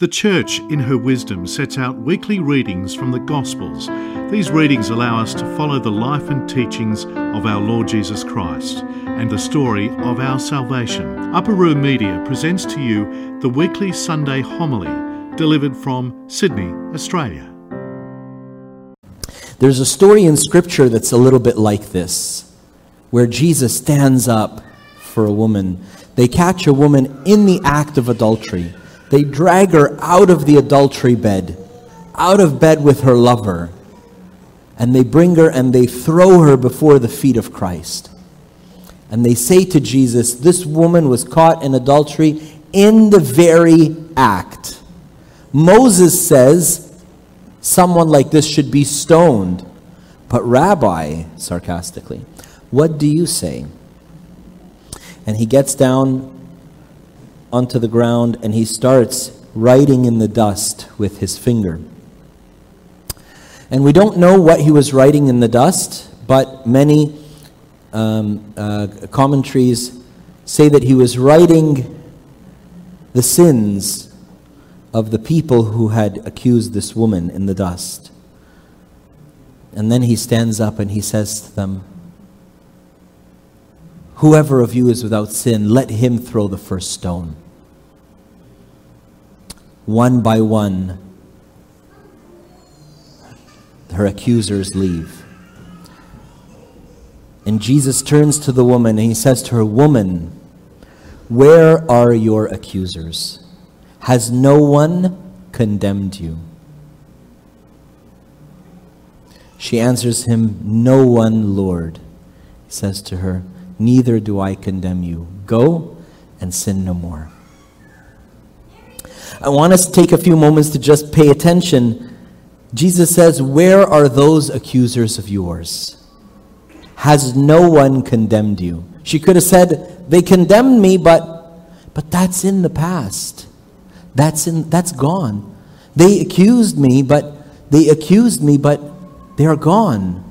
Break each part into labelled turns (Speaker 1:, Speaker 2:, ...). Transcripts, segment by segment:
Speaker 1: The Church, in her wisdom, sets out weekly readings from the Gospels. These readings allow us to follow the life and teachings of our Lord Jesus Christ and the story of our salvation. Upper Room Media presents to you the weekly Sunday homily delivered from Sydney, Australia.
Speaker 2: There's a story in Scripture that's a little bit like this, where Jesus stands up for a woman. They catch a woman in the act of adultery. They drag her out of the adultery bed, out of bed with her lover, and they bring her and they throw her before the feet of Christ. And they say to Jesus, This woman was caught in adultery in the very act. Moses says someone like this should be stoned. But, Rabbi, sarcastically, what do you say? And he gets down onto the ground and he starts writing in the dust with his finger. And we don't know what he was writing in the dust, but many um, uh, commentaries say that he was writing the sins of the people who had accused this woman in the dust. And then he stands up and he says to them, Whoever of you is without sin, let him throw the first stone. One by one, her accusers leave. And Jesus turns to the woman and he says to her, Woman, where are your accusers? Has no one condemned you? She answers him, No one, Lord. He says to her, Neither do I condemn you. Go and sin no more. I want us to take a few moments to just pay attention. Jesus says, Where are those accusers of yours? Has no one condemned you? She could have said, They condemned me, but but that's in the past. That's in that's gone. They accused me, but they accused me, but they are gone.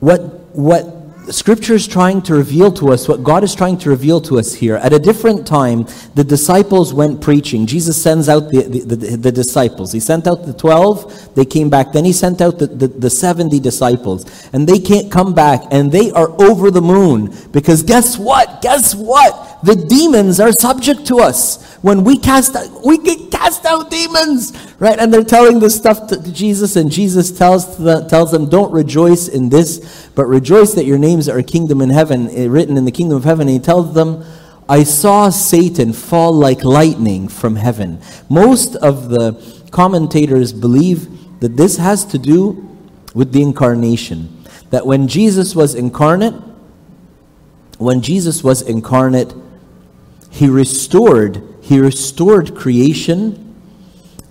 Speaker 2: What what Scripture is trying to reveal to us what God is trying to reveal to us here. At a different time, the disciples went preaching. Jesus sends out the, the, the, the disciples. He sent out the 12, they came back. Then he sent out the, the, the 70 disciples. And they can't come back, and they are over the moon. Because guess what? Guess what? The demons are subject to us. When we cast out, we can cast out demons, right? And they're telling this stuff to Jesus, and Jesus tells, the, tells them, Don't rejoice in this, but rejoice that your names are kingdom in heaven, eh, written in the kingdom of heaven. And he tells them, I saw Satan fall like lightning from heaven. Most of the commentators believe that this has to do with the incarnation. That when Jesus was incarnate, when Jesus was incarnate, he restored he restored creation,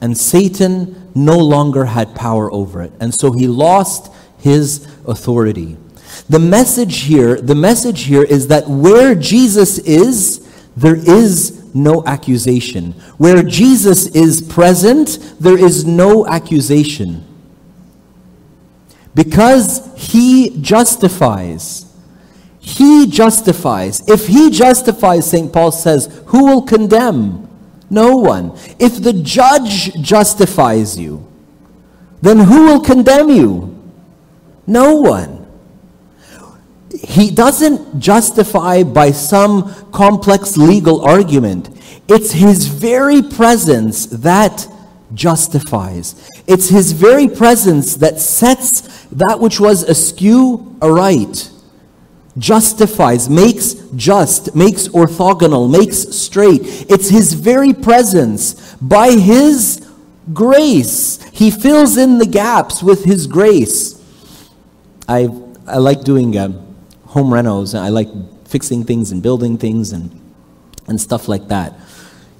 Speaker 2: and Satan no longer had power over it. And so he lost his authority. The message here, the message here is that where Jesus is, there is no accusation. Where Jesus is present, there is no accusation. Because he justifies. He justifies. If he justifies, St. Paul says, who will condemn? No one. If the judge justifies you, then who will condemn you? No one. He doesn't justify by some complex legal argument. It's his very presence that justifies. It's his very presence that sets that which was askew aright justifies, makes just, makes orthogonal, makes straight. It's His very presence. By His grace, He fills in the gaps with His grace. I, I like doing uh, home renos, and I like fixing things and building things and, and stuff like that.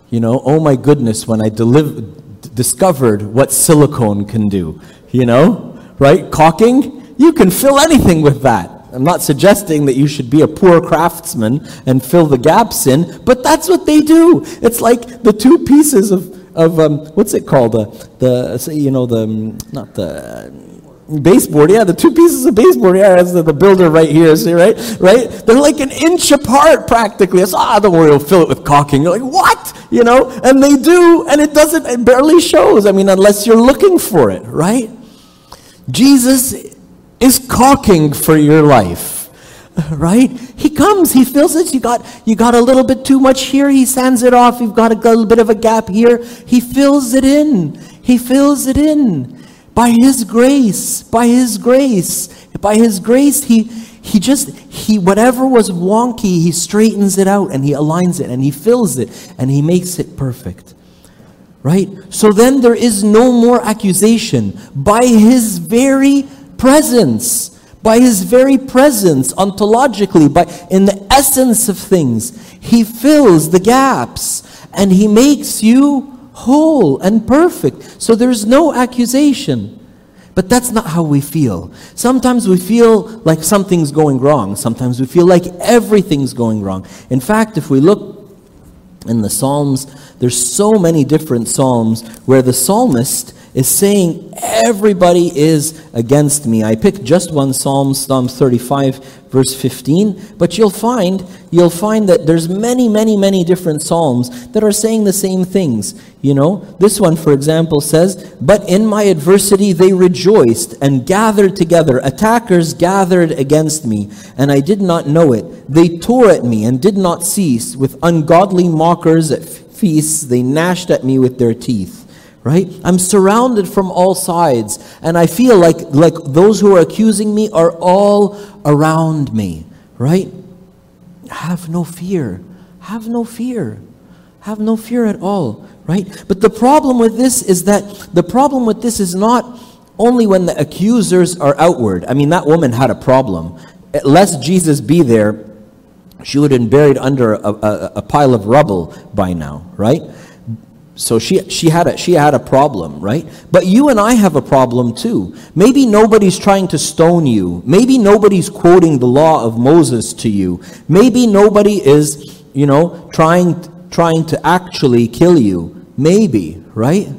Speaker 2: You know, oh my goodness, when I deliv- discovered what silicone can do, you know, right? Caulking, you can fill anything with that. I'm not suggesting that you should be a poor craftsman and fill the gaps in, but that's what they do. It's like the two pieces of, of um, what's it called? The, the you know, the, not the, baseboard. Yeah, the two pieces of baseboard. Yeah, that's the, the builder right here. See, right, right? They're like an inch apart practically. It's ah, don't worry, we'll fill it with caulking. You're like, what? You know? And they do, and it doesn't. It barely shows. I mean, unless you're looking for it, right? Jesus is caulking for your life. Right? He comes, he fills it. You got you got a little bit too much here, he sands it off. You've got a little bit of a gap here. He fills it in. He fills it in by his grace, by his grace, by his grace, he, he just, he, whatever was wonky, he straightens it out and he aligns it and he fills it and he makes it perfect. Right? So then there is no more accusation. By his very presence, by his very presence, ontologically, by in the essence of things, he fills the gaps and he makes you whole and perfect. So there's no accusation. But that's not how we feel. Sometimes we feel like something's going wrong. Sometimes we feel like everything's going wrong. In fact, if we look in the Psalms, there's so many different Psalms where the psalmist is saying everybody is against me. I picked just one Psalm, Psalm 35, verse 15, but you'll find you'll find that there's many, many, many different psalms that are saying the same things. You know, this one, for example, says, "But in my adversity they rejoiced and gathered together. Attackers gathered against me, and I did not know it. They tore at me and did not cease. With ungodly mockers at feasts, they gnashed at me with their teeth." Right? I'm surrounded from all sides, and I feel like, like those who are accusing me are all around me, right? Have no fear. Have no fear. Have no fear at all, right? But the problem with this is that the problem with this is not only when the accusers are outward. I mean, that woman had a problem. Lest Jesus be there, she would have been buried under a, a, a pile of rubble by now, right? So she, she, had a, she had a problem, right? But you and I have a problem too. Maybe nobody's trying to stone you. Maybe nobody's quoting the law of Moses to you. Maybe nobody is, you know, trying, trying to actually kill you. Maybe, right?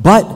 Speaker 2: But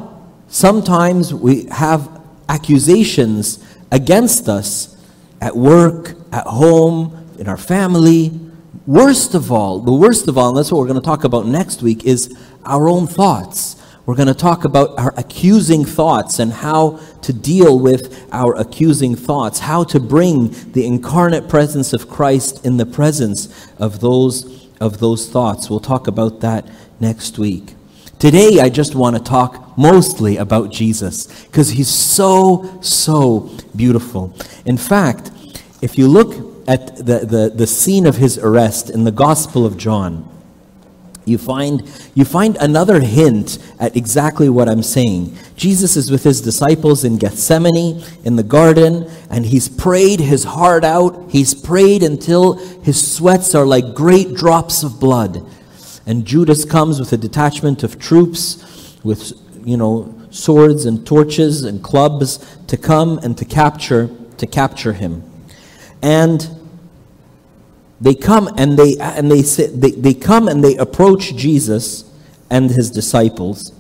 Speaker 2: sometimes we have accusations against us at work, at home, in our family. Worst of all, the worst of all, and that's what we're going to talk about next week, is our own thoughts. We're going to talk about our accusing thoughts and how to deal with our accusing thoughts, how to bring the incarnate presence of Christ in the presence of those, of those thoughts. We'll talk about that next week. Today, I just want to talk mostly about Jesus because he's so, so beautiful. In fact, if you look at the, the, the scene of his arrest in the Gospel of John, you find, you find another hint at exactly what I'm saying. Jesus is with his disciples in Gethsemane, in the garden, and he's prayed his heart out. He's prayed until his sweats are like great drops of blood. And Judas comes with a detachment of troops with, you know, swords and torches and clubs to come and to capture, to capture him. And they come and they and they, say, they they come and they approach Jesus and his disciples.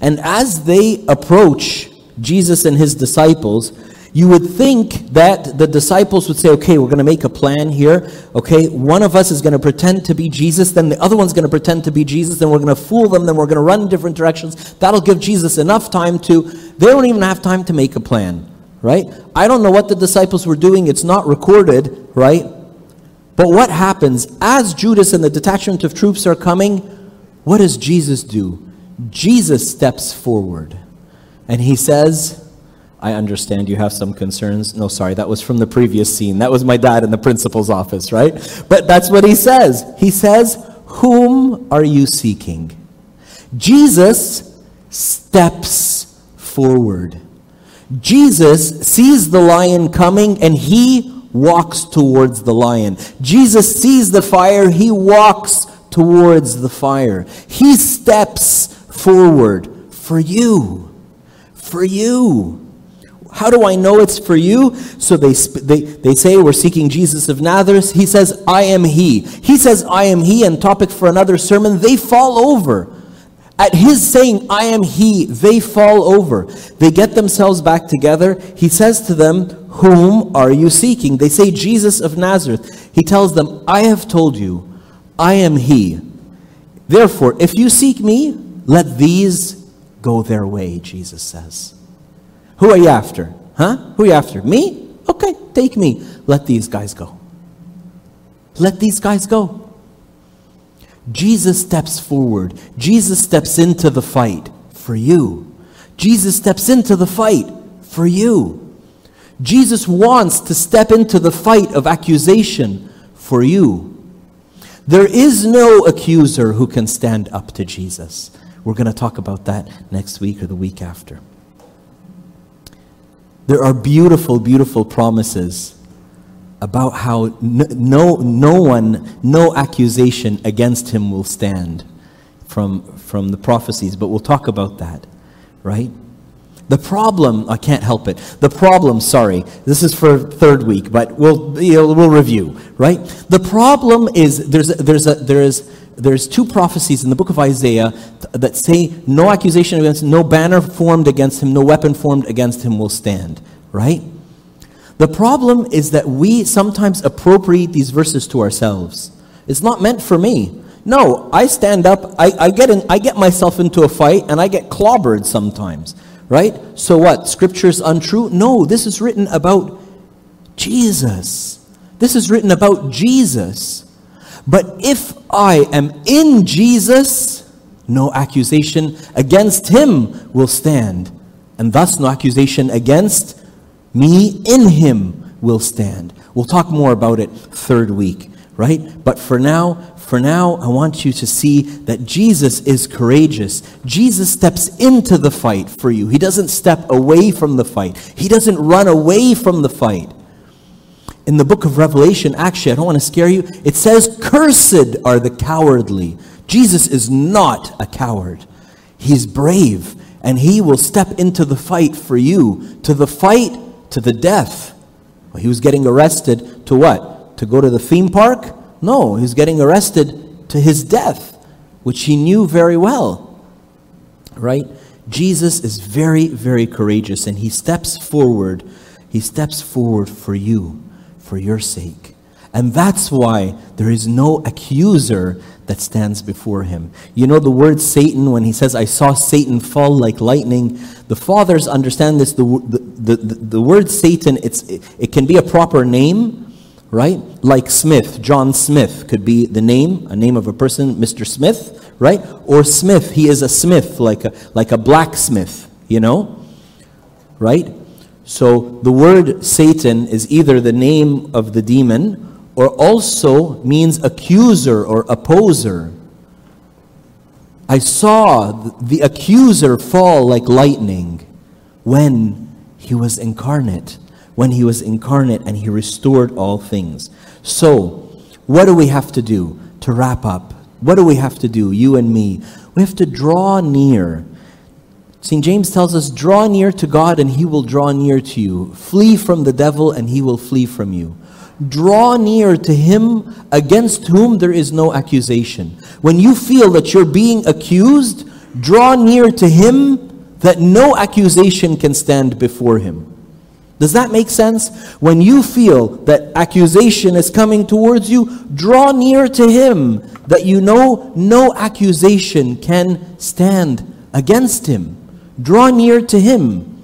Speaker 2: And as they approach Jesus and his disciples, you would think that the disciples would say, okay, we're going to make a plan here. Okay, one of us is going to pretend to be Jesus, then the other one's going to pretend to be Jesus, then we're going to fool them, then we're going to run in different directions. That'll give Jesus enough time to, they don't even have time to make a plan right? I don't know what the disciples were doing, it's not recorded, right? But what happens as Judas and the detachment of troops are coming? What does Jesus do? Jesus steps forward and he says, I understand you have some concerns. No, sorry, that was from the previous scene. That was my dad in the principal's office, right? But that's what he says. He says, Whom are you seeking? Jesus steps forward. Jesus sees the lion coming and he walks towards the lion. Jesus sees the fire, he walks towards the fire. He steps forward for you. For you. How do I know it's for you? So they, they, they say, We're seeking Jesus of Nazareth. He says, I am he. He says, I am he, and topic for another sermon. They fall over At his saying, I am he, they fall over. They get themselves back together. He says to them, Whom are you seeking? They say, Jesus of Nazareth. He tells them, I have told you, I am he. Therefore, if you seek me, let these go their way, Jesus says. Who are you after? Huh? Who are you after? Me? Okay, take me. Let these guys go. Let these guys go. Jesus steps forward. Jesus steps into the fight for you. Jesus steps into the fight for you. Jesus wants to step into the fight of accusation for you. There is no accuser who can stand up to Jesus. We're going to talk about that next week or the week after. There are beautiful, beautiful promises about how no, no one, no accusation against him will stand from, from the prophecies, but we'll talk about that, right? The problem, I can't help it. The problem, sorry, this is for third week, but we'll, we'll review, right? The problem is there's, there's, a, there is, there's two prophecies in the book of Isaiah that say no accusation against him, no banner formed against him, no weapon formed against him will stand, right? The problem is that we sometimes appropriate these verses to ourselves. It's not meant for me. No, I stand up, I, I, get in, I get myself into a fight, and I get clobbered sometimes, right? So what? Scripture's untrue? No, this is written about Jesus. This is written about Jesus. But if I am in Jesus, no accusation against him will stand, and thus no accusation against me in him will stand. We'll talk more about it third week, right? But for now, for now, I want you to see that Jesus is courageous. Jesus steps into the fight for you. He doesn't step away from the fight. He doesn't run away from the fight. In the book of Revelation, actually, I don't want to scare you, it says, Cursed are the cowardly. Jesus is not a coward. He's brave, and he will step into the fight for you, to the fight to the death. He was getting arrested to what? To go to the theme park? No, he was getting arrested to his death, which he knew very well. Right? Jesus is very, very courageous, and he steps forward. He steps forward for you, for your sake. And that's why there is no accuser that stands before him. You know the word Satan, when he says, I saw Satan fall like lightning, the fathers understand this. The, the, the, the word Satan, it's, it, it can be a proper name, right? Like Smith, John Smith could be the name, a name of a person, Mr. Smith, right? Or Smith, he is a smith, like a, like a blacksmith, you know? Right? So the word Satan is either the name of the demon or also means accuser or opposer. I saw the accuser fall like lightning when he was incarnate, when he was incarnate and he restored all things. So, what do we have to do to wrap up? What do we have to do, you and me? We have to draw near. St. James tells us, Draw near to God, and he will draw near to you. Flee from the devil, and he will flee from you. Draw near to him against whom there is no accusation. When you feel that you're being accused, draw near to him that no accusation can stand before him. Does that make sense? When you feel that accusation is coming towards you, draw near to him that you know no accusation can stand against him. Draw near to him,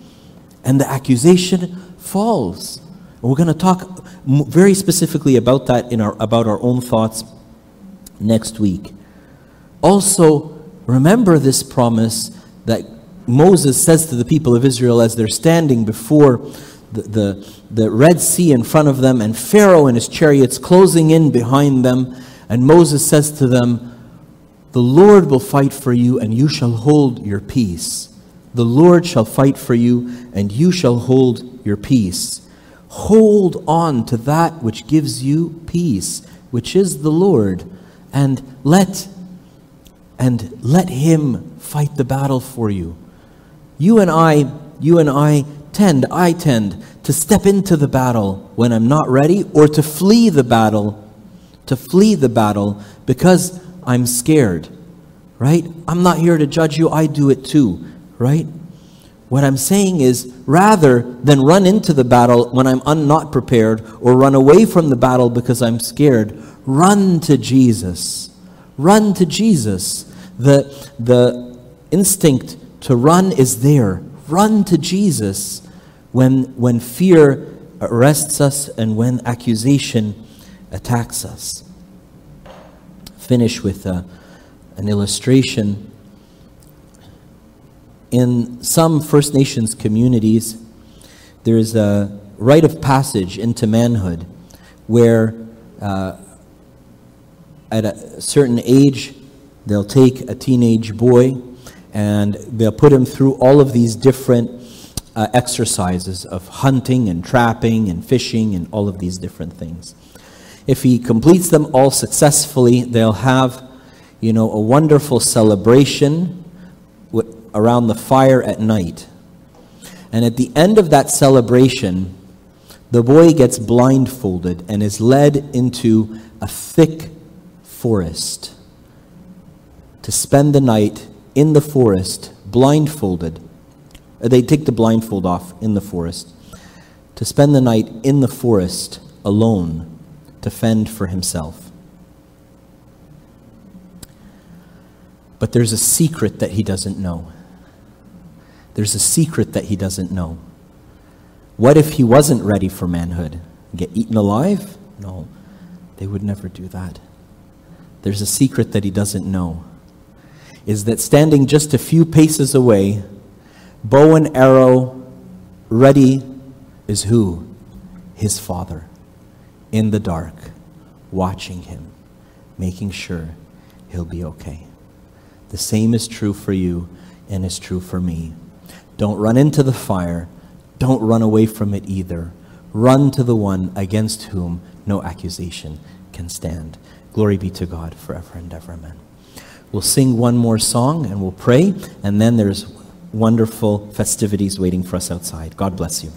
Speaker 2: and the accusation falls. We're going to talk very specifically about that in our about our own thoughts next week. Also, remember this promise that Moses says to the people of Israel as they're standing before the, the, the Red Sea in front of them and Pharaoh and his chariots closing in behind them. And Moses says to them, The Lord will fight for you, and you shall hold your peace. The Lord shall fight for you, and you shall hold your peace. Hold on to that which gives you peace, which is the Lord, and let and let him fight the battle for you. You and I, you and I tend, I tend to step into the battle when I'm not ready or to flee the battle, to flee the battle because I'm scared. right? I'm not here to judge you, I do it too, right? What I'm saying is, rather than run into the battle when I'm un- not prepared or run away from the battle because I'm scared, run to Jesus. Run to Jesus. The, the instinct to run is there. Run to Jesus when, when fear arrests us and when accusation attacks us. Finish with a, an illustration. In some First Nations communities, there is a rite of passage into manhood where uh, at a certain age, they'll take a teenage boy and they'll put him through all of these different uh, exercises of hunting and trapping and fishing and all of these different things. If he completes them all successfully, they'll have, you know, a wonderful celebration around the fire at night. And at the end of that celebration, the boy gets blindfolded and is led into a thick forest to spend the night in the forest, blindfolded. Uh, they take the blindfold off in the forest to spend the night in the forest alone to fend for himself. But there's a secret that he doesn't know. There's a secret that he doesn't know. What if he wasn't ready for manhood? Get eaten alive? No, they would never do that. There's a secret that he doesn't know. Is that standing just a few paces away, bow and arrow ready, is who? His father in the dark, watching him, making sure he'll be okay. The same is true for you and is true for me. Don't run into the fire. Don't run away from it either. Run to the one against whom no accusation can stand. Glory be to God forever and ever. Amen. We'll sing one more song and we'll pray, and then there's wonderful festivities waiting for us outside. God bless you.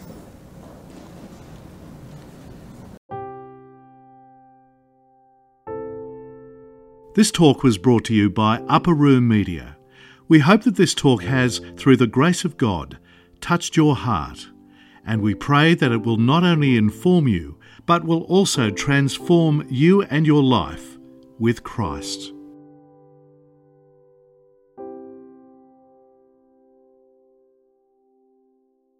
Speaker 1: This talk was brought to you by Upper Room Media. We hope that this talk has, through the grace of God, touched your heart, and we pray that it will not only inform you, but will also transform you and your life with Christ.